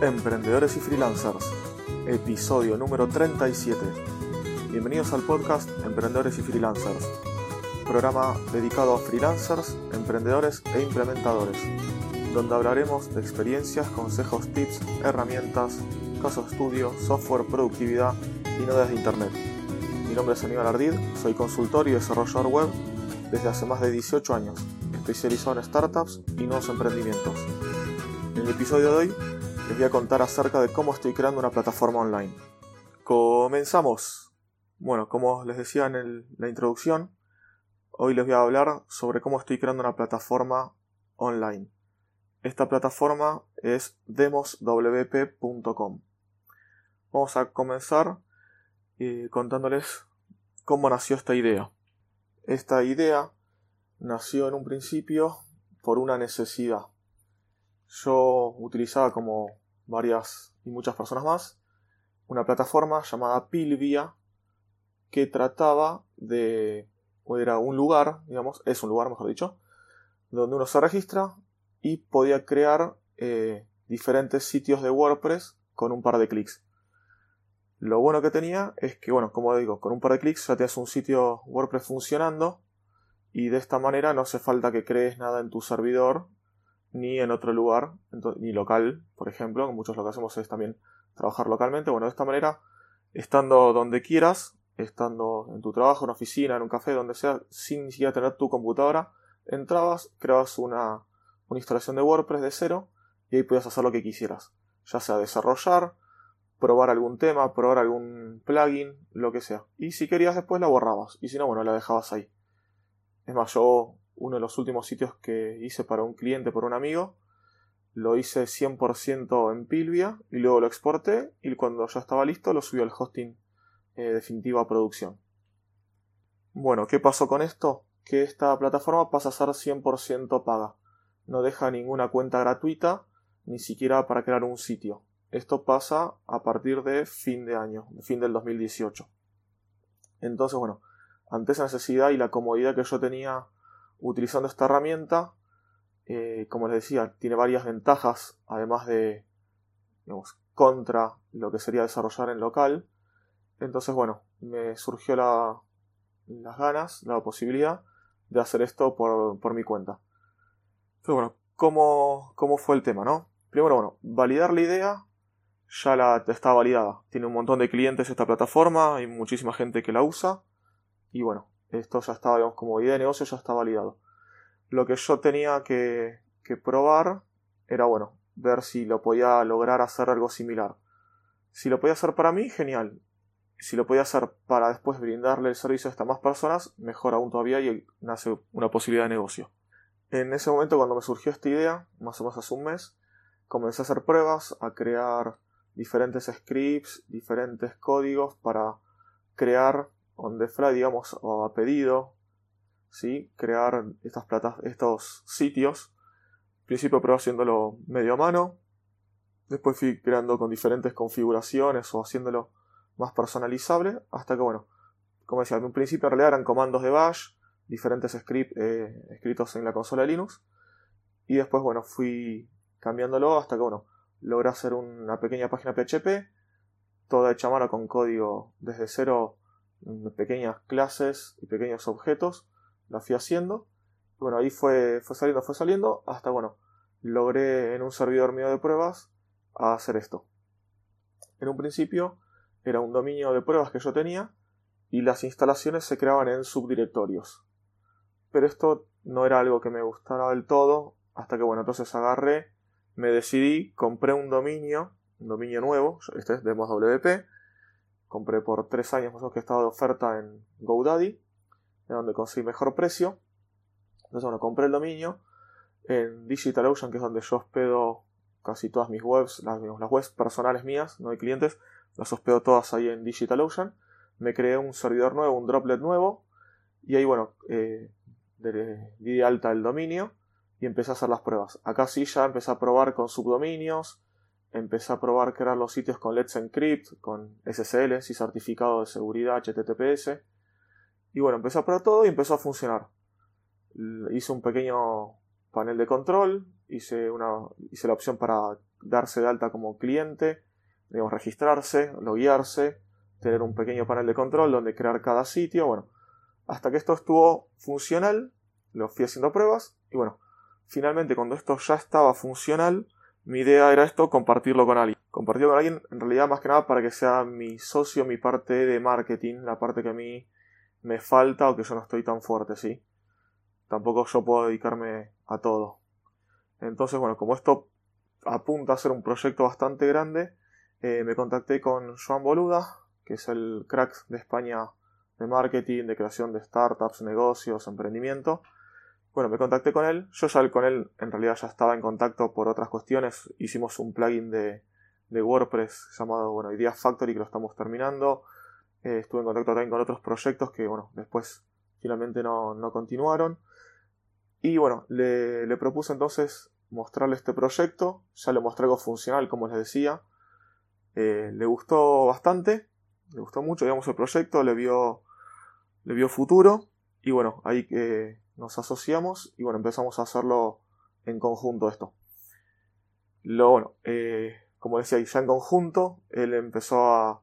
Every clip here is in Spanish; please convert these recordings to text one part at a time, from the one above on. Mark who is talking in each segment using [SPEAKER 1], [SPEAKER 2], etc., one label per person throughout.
[SPEAKER 1] Emprendedores y Freelancers, episodio número 37. Bienvenidos al podcast Emprendedores y Freelancers, programa dedicado a freelancers, emprendedores e implementadores, donde hablaremos de experiencias, consejos, tips, herramientas, casos de estudio, software, productividad y novedades de Internet. Mi nombre es Aníbal Ardid, soy consultor y desarrollador web desde hace más de 18 años, especializado en startups y nuevos emprendimientos. En el episodio de hoy les voy a contar acerca de cómo estoy creando una plataforma online. Comenzamos. Bueno, como les decía en la introducción, hoy les voy a hablar sobre cómo estoy creando una plataforma online. Esta plataforma es demoswp.com. Vamos a comenzar eh, contándoles cómo nació esta idea. Esta idea nació en un principio por una necesidad. Yo utilizaba como varias y muchas personas más una plataforma llamada Pilvia que trataba de o era un lugar, digamos, es un lugar mejor dicho, donde uno se registra y podía crear eh, diferentes sitios de WordPress con un par de clics. Lo bueno que tenía es que, bueno, como digo, con un par de clics ya tienes un sitio WordPress funcionando y de esta manera no hace falta que crees nada en tu servidor ni en otro lugar, ni local, por ejemplo, muchos lo que hacemos es también trabajar localmente. Bueno, de esta manera, estando donde quieras, estando en tu trabajo, en una oficina, en un café, donde sea, sin ni siquiera tener tu computadora, entrabas, creabas una, una instalación de WordPress de cero y ahí podías hacer lo que quisieras, ya sea desarrollar, probar algún tema, probar algún plugin, lo que sea. Y si querías después la borrabas, y si no, bueno, la dejabas ahí. Es más, yo uno de los últimos sitios que hice para un cliente por un amigo, lo hice 100% en Pilvia y luego lo exporté y cuando ya estaba listo lo subí al hosting eh, definitivo a producción. Bueno, ¿qué pasó con esto? Que esta plataforma pasa a ser 100% paga. No deja ninguna cuenta gratuita, ni siquiera para crear un sitio. Esto pasa a partir de fin de año, fin del 2018. Entonces, bueno, ante esa necesidad y la comodidad que yo tenía utilizando esta herramienta, eh, como les decía, tiene varias ventajas, además de, contra lo que sería desarrollar en local. Entonces, bueno, me surgió la, las ganas, la posibilidad de hacer esto por, por mi cuenta. Pero bueno, ¿cómo, ¿cómo, fue el tema, no? Primero, bueno, validar la idea ya la, está validada. Tiene un montón de clientes esta plataforma, hay muchísima gente que la usa. Y bueno, esto ya estaba, digamos, como idea de negocio ya está validado. Lo que yo tenía que, que probar era, bueno, ver si lo podía lograr hacer algo similar. Si lo podía hacer para mí, genial. Si lo podía hacer para después brindarle el servicio a estas más personas, mejor aún todavía y nace una posibilidad de negocio. En ese momento, cuando me surgió esta idea, más o menos hace un mes, comencé a hacer pruebas, a crear diferentes scripts, diferentes códigos para crear on the fly, digamos, o a pedido, ¿sí? crear estas platas, estos sitios. Al principio probé haciéndolo medio a mano, después fui creando con diferentes configuraciones o haciéndolo más personalizable, hasta que, bueno, como decía, en un principio en realidad eran comandos de bash, diferentes scripts eh, escritos en la consola Linux, y después, bueno, fui cambiándolo hasta que, bueno, logré hacer una pequeña página PHP, toda hecha a mano con código desde cero pequeñas clases y pequeños objetos, la fui haciendo. bueno, ahí fue, fue saliendo, fue saliendo, hasta bueno, logré en un servidor mío de pruebas hacer esto. En un principio era un dominio de pruebas que yo tenía y las instalaciones se creaban en subdirectorios. Pero esto no era algo que me gustara del todo, hasta que bueno, entonces agarré, me decidí, compré un dominio, un dominio nuevo, este es de WP, compré por tres años más o menos que estaba de oferta en GoDaddy, en donde conseguí mejor precio. Entonces, bueno, compré el dominio en DigitalOcean, que es donde yo hospedo casi todas mis webs, las, webs personales mías, no hay clientes, las hospedo todas ahí en DigitalOcean. Me creé un servidor nuevo, un droplet nuevo, y ahí, bueno, eh, di de alta el dominio y empecé a hacer las pruebas. Acá sí ya empecé a probar con subdominios, empecé a probar crear los sitios con Let's Encrypt, con SSL, y certificado de seguridad HTTPS. Y bueno, empecé a probar todo y empezó a funcionar. Hice un pequeño panel de control, hice, una, hice la opción para darse de alta como cliente, digamos, registrarse, loguearse, tener un pequeño panel de control donde crear cada sitio, bueno, hasta que esto estuvo funcional, lo fui haciendo pruebas y bueno, finalmente cuando esto ya estaba funcional, mi idea era esto, compartirlo con alguien. Compartirlo con alguien en realidad más que nada para que sea mi socio, mi parte de marketing, la parte que a mí me falta o que yo no estoy tan fuerte, ¿sí? Tampoco yo puedo dedicarme a todo. Entonces, bueno, como esto apunta a ser un proyecto bastante grande, eh, me contacté con Joan Boluda, que es el crack de España de marketing, de creación de startups, negocios, emprendimiento. Bueno, me contacté con él. Yo ya con él en realidad ya estaba en contacto por otras cuestiones. Hicimos un plugin de, WordPress llamado bueno, Ideas Factory que lo estamos terminando. Eh, estuve en contacto también con otros proyectos que bueno, después finalmente no, continuaron. Y bueno, le, propuse entonces mostrarle este proyecto. Ya le mostré algo funcional, como les decía. Eh, le gustó bastante. Le gustó mucho, digamos, el proyecto. Le vio, le vio futuro. Y bueno, ahí que nos asociamos y bueno, empezamos a hacerlo en conjunto esto. Lo bueno, eh, como decía, ya en conjunto, él empezó a,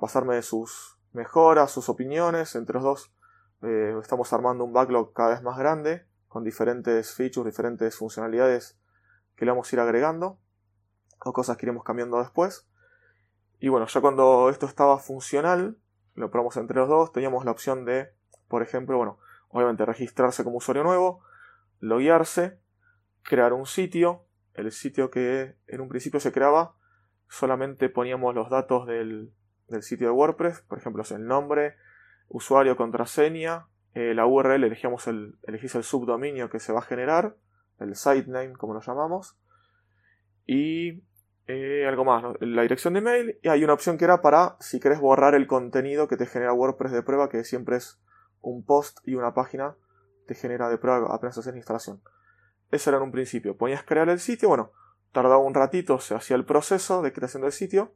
[SPEAKER 1] pasarme sus mejoras, sus opiniones, entre los dos eh, estamos armando un backlog cada vez más grande, con diferentes features, diferentes funcionalidades que le vamos a ir agregando, o cosas que iremos cambiando después. Y bueno, ya cuando esto estaba funcional, lo probamos entre los dos, teníamos la opción de, por ejemplo, bueno, obviamente registrarse como usuario nuevo, loguearse, crear un sitio, el sitio que en un principio se creaba, solamente poníamos los datos del, sitio de WordPress, por ejemplo, el nombre, usuario, contraseña, eh, la URL, elegíamos el, elegís el subdominio que se va a generar, el site name, como lo llamamos, y eh, algo más, la dirección de email, y hay una opción que era para si querés borrar el contenido que te genera WordPress de prueba, que siempre es un post y una página te genera de prueba apenas haces la instalación. Eso era en un principio. Ponías crear el sitio, bueno, tardaba un ratito, se hacía el proceso de creación del sitio,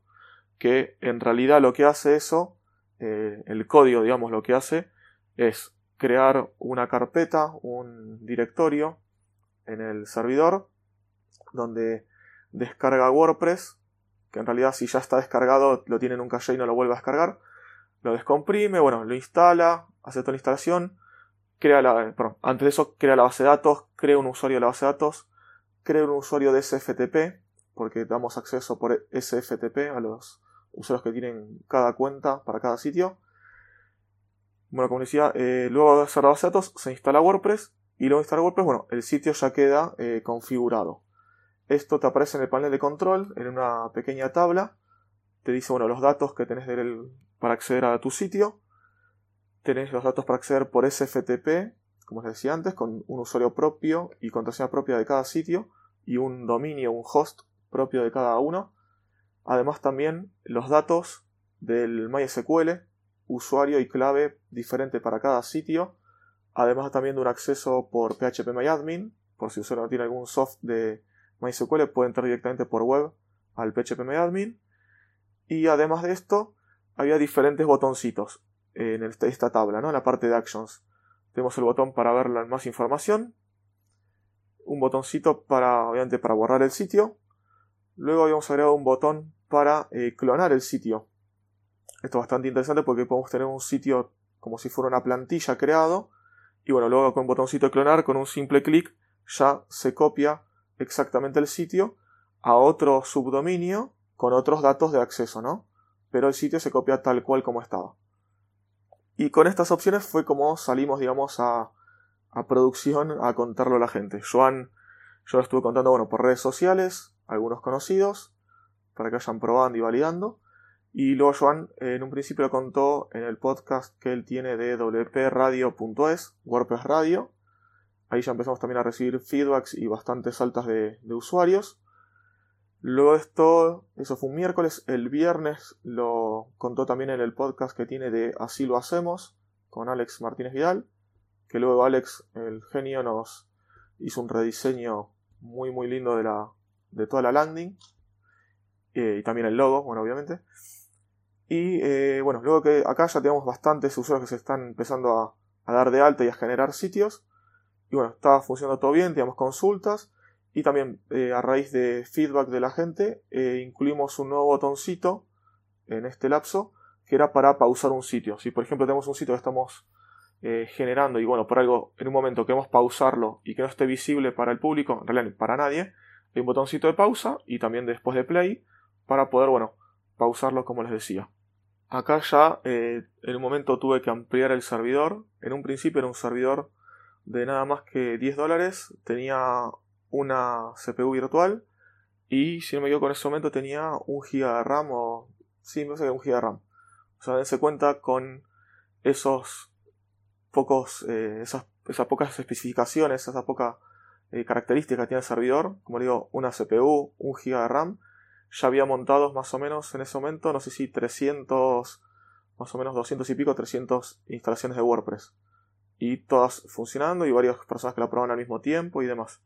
[SPEAKER 1] que en realidad lo que hace eso, eh, el código, digamos, lo que hace es crear una carpeta, un directorio en el servidor, donde descarga WordPress, que en realidad si ya está descargado lo tiene en un cache y no lo vuelve a descargar, lo descomprime, bueno, lo instala, hace toda la instalación, crea la, antes de eso crea la base de datos, crea un usuario de la base de datos, crea un usuario de SFTP, porque damos acceso por SFTP a los usuarios que tienen cada cuenta para cada sitio. Bueno, como decía, eh, luego de hacer la base de datos se instala WordPress y luego de instalar WordPress, bueno, el sitio ya queda eh, configurado. Esto te aparece en el panel de control, en una pequeña tabla. Te dice, bueno, los datos que tenés para acceder a tu sitio tenéis los datos para acceder por SFTP, como os decía antes, con un usuario propio y contraseña propia de cada sitio y un dominio, un host propio de cada uno. Además también los datos del MySQL, usuario y clave diferente para cada sitio. Además también de un acceso por phpMyAdmin, por si usuario no tiene algún soft de MySQL puede entrar directamente por web al phpMyAdmin. Y además de esto, había diferentes botoncitos en esta tabla, ¿no? en la parte de Actions. Tenemos el botón para ver más información, un botoncito para, obviamente, para borrar el sitio. Luego habíamos agregado un botón para eh, clonar el sitio. Esto es bastante interesante porque podemos tener un sitio como si fuera una plantilla creado. Y bueno, luego con un botoncito de clonar, con un simple clic, ya se copia exactamente el sitio a otro subdominio con otros datos de acceso, ¿no? Pero el sitio se copia tal cual como estaba. Y con estas opciones fue como salimos, digamos, a, a producción a contarlo a la gente. Joan, yo lo estuve contando, bueno, por redes sociales, algunos conocidos, para que vayan probando y validando. Y luego Joan en un principio lo contó en el podcast que él tiene de wpradio.es, WordPress Radio. Ahí ya empezamos también a recibir feedbacks y bastantes altas de, de usuarios. Luego esto, eso fue un miércoles, el viernes lo contó también en el podcast que tiene de Así lo hacemos con Alex Martínez Vidal, que luego Alex, el genio, nos hizo un rediseño muy muy lindo de, la, de toda la landing eh, y también el logo, bueno, obviamente. Y eh, bueno, luego que acá ya tenemos bastantes usuarios que se están empezando a, a dar de alta y a generar sitios. Y bueno, estaba funcionando todo bien, teníamos consultas Y también eh, a raíz de feedback de la gente, eh, incluimos un nuevo botoncito en este lapso que era para pausar un sitio. Si por ejemplo tenemos un sitio que estamos eh, generando y bueno, por algo en un momento queremos pausarlo y que no esté visible para el público, en realidad para nadie, hay un botoncito de pausa y también después de play para poder, bueno, pausarlo como les decía. Acá ya en un momento tuve que ampliar el servidor. En un principio era un servidor de nada más que 10 dólares. Tenía una CPU virtual y si no me equivoco en ese momento tenía un giga de RAM o... Sí, me parece que un giga de RAM. O sea, dense cuenta con esos pocos, eh, esas, esas, pocas especificaciones, esas pocas eh, características que tiene el servidor, como digo, una CPU, un giga de RAM, ya había montados más o menos en ese momento, no sé si 300, más o menos 200 y pico, 300 instalaciones de WordPress. Y todas funcionando y varias personas que la probaban al mismo tiempo y demás.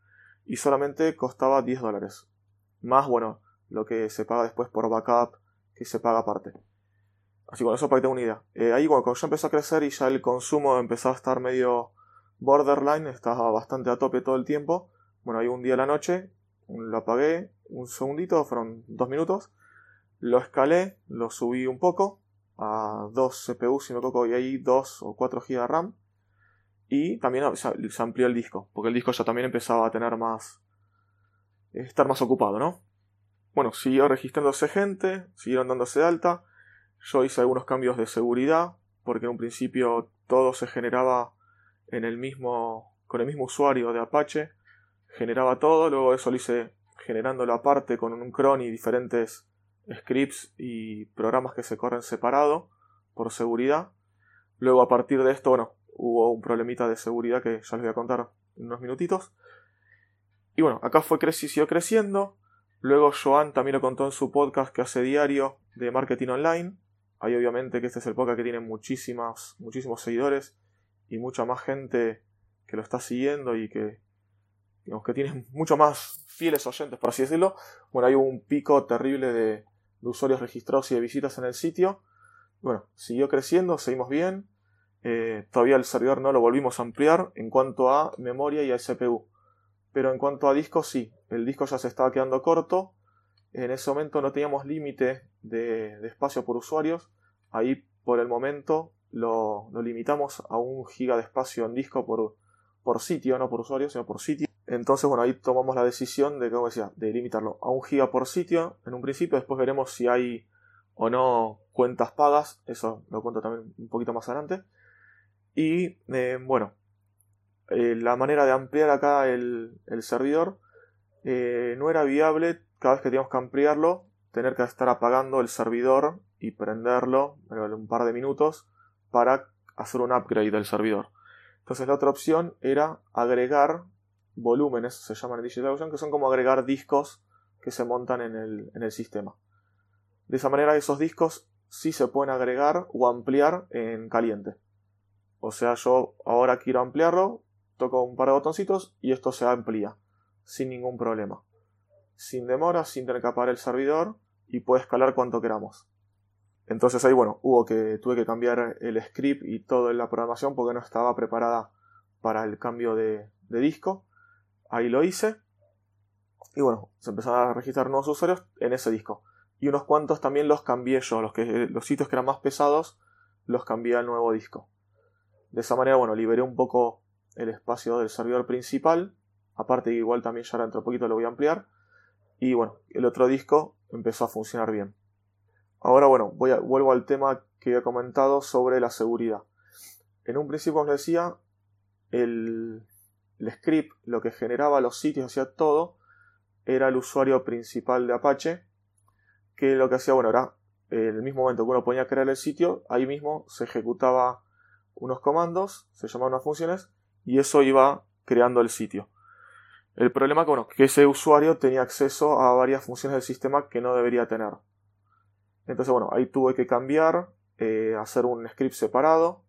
[SPEAKER 1] Y solamente costaba 10 dólares. Más, bueno, lo que se paga después por backup, que se paga aparte. Así con eso para que tenga una idea. Eh, ahí cuando ya empezó a crecer y ya el consumo empezó a estar medio borderline, estaba bastante a tope todo el tiempo. Bueno, ahí un día a la noche lo apagué un segundito, fueron dos minutos. Lo escalé, lo subí un poco a dos CPU, si me equivoco, y ahí 2 o 4 GB de RAM. Y también se amplió el disco, porque el disco ya también empezaba a tener más. estar más ocupado, ¿no? Bueno, siguió registrándose gente, siguieron dándose alta. Yo hice algunos cambios de seguridad, porque en un principio todo se generaba en el mismo, con el mismo usuario de Apache. Generaba todo, luego eso lo hice generándolo aparte con un cron y diferentes scripts y programas que se corren separado por seguridad. Luego a partir de esto, bueno, hubo un problemita de seguridad que ya les voy a contar en unos minutitos. Y bueno, acá fue siguió creciendo. Luego Joan también lo contó en su podcast que hace diario de marketing online. Ahí obviamente que este es el podcast que tiene muchísimas, muchísimos seguidores y mucha más gente que lo está siguiendo y que, digamos, que tiene mucho más fieles oyentes, por así decirlo. Bueno, hay un pico terrible de, usuarios registrados y de visitas en el sitio. Bueno, siguió creciendo, seguimos bien. Eh, todavía el servidor no lo volvimos a ampliar en cuanto a memoria y a CPU. Pero en cuanto a disco, sí, el disco ya se estaba quedando corto. En ese momento no teníamos límite de, espacio por usuarios. Ahí por el momento lo, limitamos a un giga de espacio en disco por, por sitio, no por usuario, sino por sitio. Entonces, bueno, ahí tomamos la decisión de, decía, de limitarlo a un giga por sitio en un principio. Después veremos si hay o no cuentas pagas. Eso lo cuento también un poquito más adelante. Y eh, bueno, eh, la manera de ampliar acá el, servidor eh, no era viable cada vez que teníamos que ampliarlo, tener que estar apagando el servidor y prenderlo en un par de minutos para hacer un upgrade del servidor. Entonces la otra opción era agregar volúmenes, se llaman en DigitalOcean, que son como agregar discos que se montan en el, en el sistema. De esa manera esos discos sí se pueden agregar o ampliar en caliente. O sea, yo ahora quiero ampliarlo, toco un par de botoncitos y esto se amplía sin ningún problema. Sin demora, sin tener que apagar el servidor y puede escalar cuanto queramos. Entonces ahí bueno, hubo que tuve que cambiar el script y toda la programación porque no estaba preparada para el cambio de disco. Ahí lo hice. Y bueno, se empezaron a registrar nuevos usuarios en ese disco. Y unos cuantos también los cambié yo. Los, que, los sitios que eran más pesados los cambié al nuevo disco. De esa manera, bueno, liberé un poco el espacio del servidor principal. Aparte, igual también ya dentro de poquito lo voy a ampliar. Y bueno, el otro disco empezó a funcionar bien. Ahora, bueno, voy a, vuelvo al tema que he comentado sobre la seguridad. En un principio os decía, el, el script, lo que generaba los sitios, hacía todo, era el usuario principal de Apache, que lo que hacía, bueno, era en el mismo momento que uno ponía a crear el sitio, ahí mismo se ejecutaba unos comandos, se llamaban unas funciones, y eso iba creando el sitio. El problema bueno, que ese usuario tenía acceso a varias funciones del sistema que no debería tener. Entonces, bueno, ahí tuve que cambiar, eh, hacer un script separado,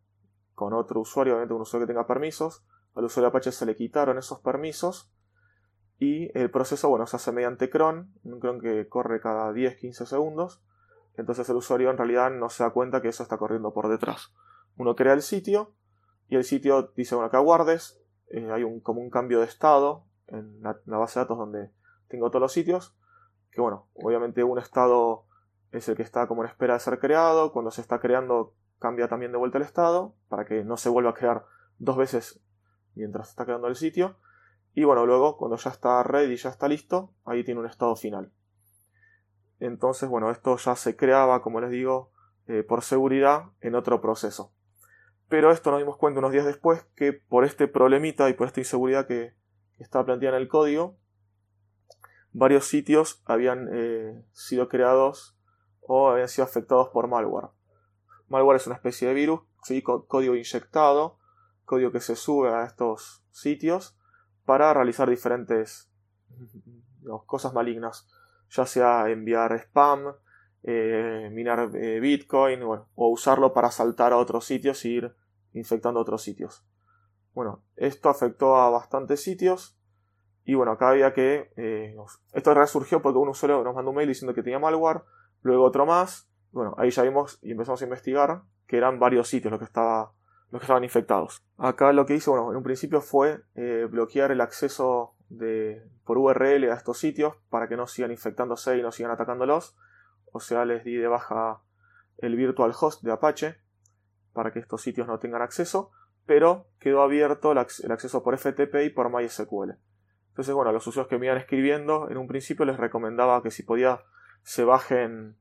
[SPEAKER 1] con otro usuario, obviamente un usuario que tenga permisos, al usuario Apache se le quitaron esos permisos y el proceso, bueno, se hace mediante cron, un cron que corre cada 10-15 segundos. Entonces el usuario en realidad no se da cuenta que eso está corriendo por detrás. Uno crea el sitio y el sitio dice, bueno, que aguardes, eh, hay un, como un cambio de estado en la, base de datos donde tengo todos los sitios. Que bueno, obviamente un estado es el que está como en espera de ser creado. Cuando se está creando cambia también de vuelta el estado para que no se vuelva a crear dos veces mientras está creando el sitio. Y bueno, luego cuando ya está ready, ya está listo, ahí tiene un estado final. Entonces, bueno, esto ya se creaba, como les digo, eh, por seguridad en otro proceso. Pero esto nos dimos cuenta unos días después que por este problemita y por esta inseguridad que, estaba planteada en el código, varios sitios habían eh, sido creados o habían sido afectados por malware. Malware es una especie de virus, código inyectado, código que se sube a estos sitios para realizar diferentes cosas malignas, ya sea enviar spam, eh, minar eh, Bitcoin o usarlo para saltar a otros sitios e ir infectando otros sitios. Bueno, esto afectó a bastantes sitios y bueno, acá había que... Eh, esto resurgió porque un usuario nos mandó un mail diciendo que tenía malware, luego otro más, bueno, ahí ya vimos y empezamos a investigar que eran varios sitios los que, estaba, los que estaban infectados. Acá lo que hice, bueno, en un principio fue bloquear el acceso de, por URL a estos sitios para que no sigan infectándose y no sigan atacándolos o sea, les di de baja el virtual host de Apache para que estos sitios no tengan acceso, pero quedó abierto el, acceso por FTP y por MySQL. Entonces, bueno, a los usuarios que me iban escribiendo, en un principio les recomendaba que si podía se bajen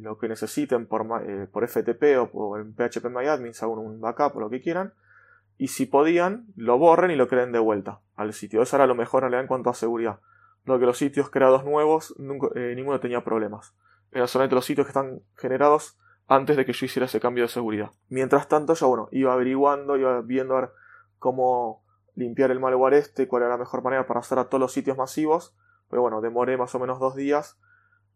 [SPEAKER 1] lo que necesiten por, eh, por FTP o por en PHP MyAdmins, hagan un backup o lo que quieran, y si podían, lo borren y lo creen de vuelta al sitio. Eso era lo mejor en realidad en cuanto a seguridad lo que los sitios creados nuevos, eh, ninguno tenía problemas. Eran solamente los sitios que están generados antes de que yo hiciera ese cambio de seguridad. Mientras tanto, yo bueno, iba averiguando, iba viendo cómo limpiar el malware este, cuál era la mejor manera para hacer a todos los sitios masivos. Pero bueno, demoré más o menos dos días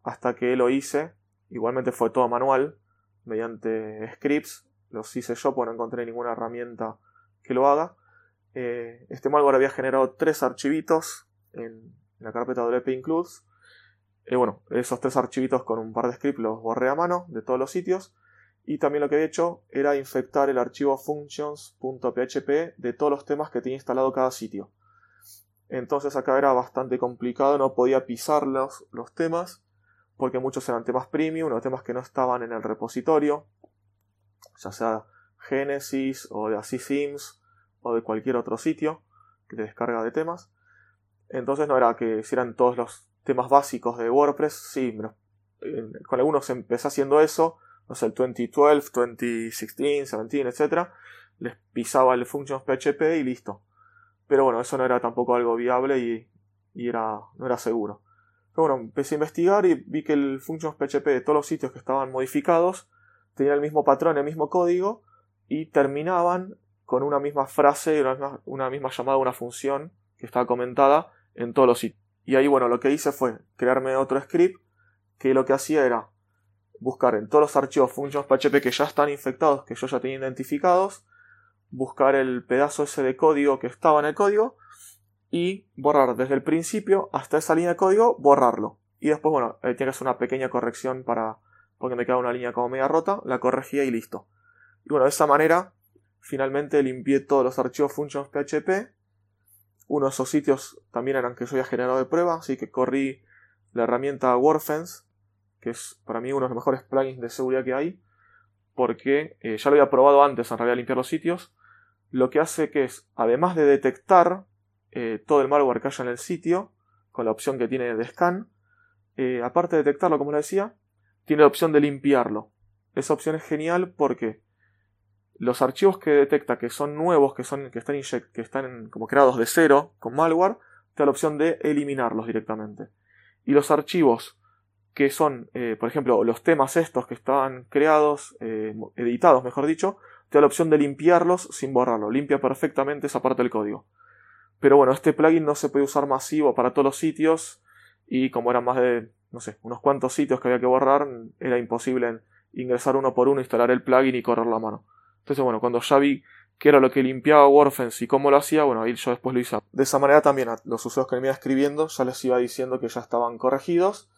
[SPEAKER 1] hasta que lo hice. Igualmente fue todo manual, mediante scripts. Los hice yo porque no encontré ninguna herramienta que lo haga. Eh, este malware había generado tres archivitos en en la carpeta WP includes. Eh, bueno, esos tres archivitos con un par de scripts los borré a mano de todos los sitios. Y también lo que había hecho era infectar el archivo functions.php de todos los temas que tenía instalado cada sitio. Entonces acá era bastante complicado, no podía pisar los, los temas, porque muchos eran temas premium, o temas que no estaban en el repositorio, ya sea Genesis o de Así o de cualquier otro sitio que te descarga de temas. Entonces no era que hicieran todos los temas básicos de WordPress, sí, con algunos empecé haciendo eso, no sé, el 2012, 2016, 17, etc. Les pisaba el functions PHP y listo. Pero bueno, eso no era tampoco algo viable y, era, no era seguro. Pero bueno, empecé a investigar y vi que el functions PHP de todos los sitios que estaban modificados tenía el mismo patrón, el mismo código y terminaban con una misma frase, una misma, una misma llamada, una función que estaba comentada en todos los sitios. Y ahí, bueno, lo que hice fue crearme otro script que lo que hacía era buscar en todos los archivos functions.php que ya están infectados, que yo ya tenía identificados, buscar el pedazo ese de código que estaba en el código y borrar desde el principio hasta esa línea de código, borrarlo. Y después, bueno, eh, que hacer una pequeña corrección para, porque me queda una línea como media rota, la corregía y listo. Y bueno, de esa manera, finalmente limpié todos los archivos functions.php uno de esos sitios también eran que yo había generado de prueba, así que corrí la herramienta WordFence, que es para mí uno de los mejores plugins de seguridad que hay, porque eh, ya lo había probado antes en realidad limpiar los sitios. Lo que hace que es, además de detectar eh, todo el malware que haya en el sitio, con la opción que tiene de scan, eh, aparte de detectarlo, como les decía, tiene la opción de limpiarlo. Esa opción es genial porque los archivos que detecta que son nuevos, que, son, que están, que están como creados de cero con malware, te da la opción de eliminarlos directamente. Y los archivos que son, eh, por ejemplo, los temas estos que estaban creados, eh, editados, mejor dicho, te da la opción de limpiarlos sin borrarlo. Limpia perfectamente esa parte del código. Pero bueno, este plugin no se puede usar masivo para todos los sitios y como eran más de, no sé, unos cuantos sitios que había que borrar, era imposible ingresar uno por uno, instalar el plugin y correr la mano. Entonces, bueno, cuando ya vi qué era lo que limpiaba WordFence y cómo lo hacía, bueno, ahí yo después lo hice. De esa manera también a los usuarios que me iban escribiendo ya les iba diciendo que ya estaban corregidos.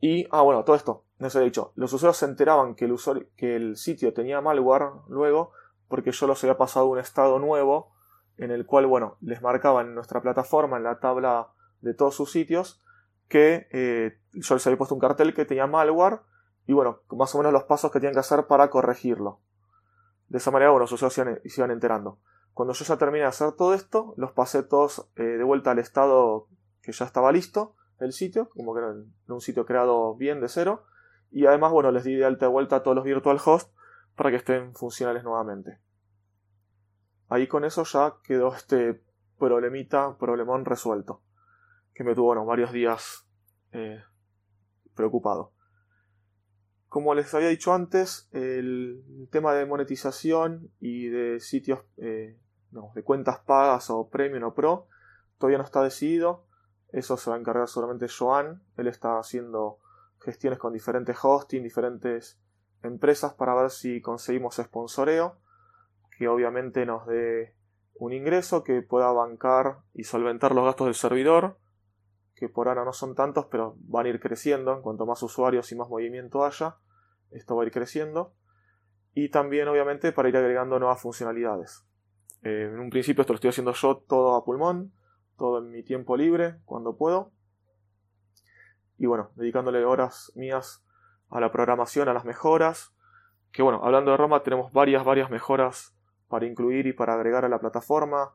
[SPEAKER 1] Y, ah, bueno, todo esto, no se he dicho. Los usuarios se enteraban que el, que el sitio tenía malware luego porque yo los había pasado un estado nuevo en el cual, bueno, les marcaba en nuestra plataforma, en la tabla de todos sus sitios, que eh, yo les había puesto un cartel que tenía malware y, bueno, más o menos los pasos que tenían que hacer para corregirlo. De esa manera, bueno, sus socios se iban enterando. Cuando yo ya terminé de hacer todo esto, los pasé todos eh, de vuelta al estado que ya estaba listo, el sitio, como que era un sitio creado bien de cero. Y además, bueno, les di de alta de vuelta a todos los virtual hosts para que estén funcionales nuevamente. Ahí con eso ya quedó este problemita, problemón resuelto. Que me tuvo, varios días eh, preocupado. Como les había dicho antes, el tema de monetización y de sitios eh, de cuentas pagas o premium o pro todavía no está decidido. Eso se va a encargar solamente Joan. Él está haciendo gestiones con diferentes hosting, diferentes empresas para ver si conseguimos sponsoreo, que obviamente nos dé un ingreso que pueda bancar y solventar los gastos del servidor, que por ahora no son tantos, pero van a ir creciendo. En cuanto más usuarios y más movimiento haya, esto va a ir creciendo. Y también, obviamente, para ir agregando nuevas funcionalidades. Eh, en un principio esto lo estoy haciendo yo todo a pulmón, todo en mi tiempo libre, cuando puedo. Y bueno, dedicándole horas mías a la programación, a las mejoras. Que bueno, hablando de Roma, tenemos varias, varias mejoras para incluir y para agregar a la plataforma.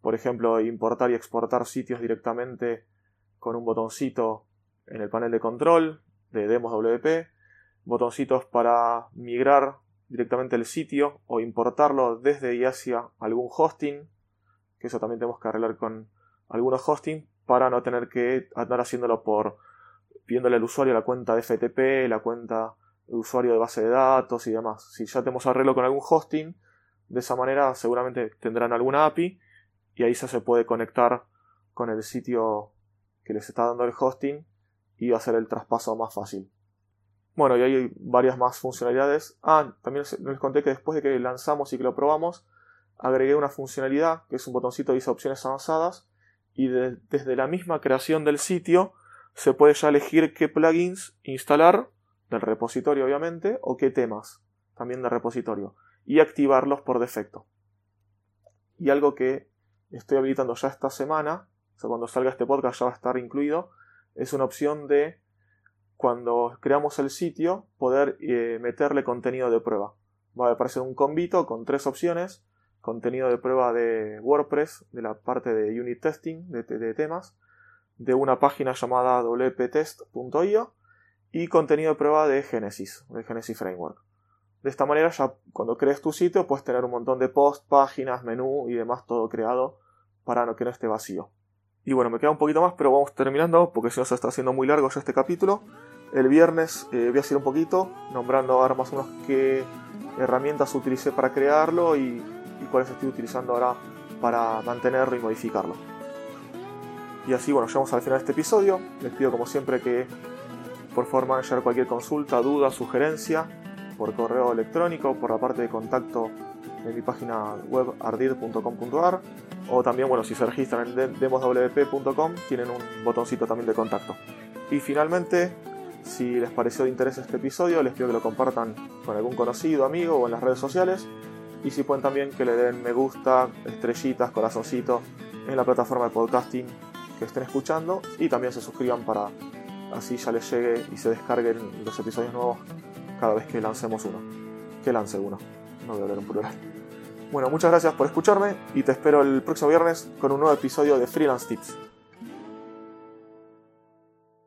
[SPEAKER 1] Por ejemplo, importar y exportar sitios directamente con un botoncito en el panel de control de Demos WP. Botoncitos para migrar directamente el sitio o importarlo desde y hacia algún hosting. Que eso también tenemos que arreglar con algunos hosting para no tener que andar haciéndolo por pidiéndole al usuario la cuenta de FTP, la cuenta de usuario de base de datos y demás. Si ya tenemos arreglo con algún hosting, de esa manera seguramente tendrán alguna API y ahí ya se puede conectar con el sitio que les está dando el hosting y va a ser el traspaso más fácil. Bueno, y hay varias más funcionalidades. Ah, también les conté que después de que lanzamos y que lo probamos, agregué una funcionalidad que es un botoncito que dice opciones avanzadas y desde la misma creación del sitio se puede ya elegir qué plugins instalar del repositorio obviamente o qué temas también del repositorio y activarlos por defecto. Y algo que estoy habilitando ya esta semana, o sea, cuando salga este podcast ya va a estar incluido, es una opción de cuando creamos el sitio poder eh, meterle contenido de prueba. Va a aparecer un combito con tres opciones, contenido de prueba de WordPress, de la parte de unit testing de temas, de una página llamada wptest.io y contenido de prueba de Genesis, de Genesis Framework. De esta manera ya cuando crees tu sitio puedes tener un montón de posts, páginas, menú y demás todo creado para que no esté vacío. Y bueno, me queda un poquito más, pero vamos terminando porque si no se está haciendo muy largo ya este capítulo. El viernes eh, voy a hacer un poquito, nombrando ahora más o menos qué herramientas utilicé para crearlo y, y cuáles estoy utilizando ahora para mantenerlo y modificarlo. Y así, bueno, llegamos al final de este episodio. Les pido como siempre que por favor manden cualquier consulta, duda, sugerencia por correo electrónico, por la parte de contacto de mi página web ardid.com.ar o también, bueno, si se registran en demoswp.com tienen un botoncito también de contacto. Y finalmente, si les pareció de interés este episodio, les pido que lo compartan con algún conocido, amigo o en las redes sociales. Y si pueden también que le den me gusta, estrellitas, corazoncito en la plataforma de podcasting que estén escuchando y también se suscriban para así ya les llegue y se descarguen los episodios nuevos cada vez que lancemos uno. Que lance uno. No voy a hablar en plural. Bueno, muchas gracias por escucharme y te espero el próximo viernes con un nuevo episodio de Freelance Tips.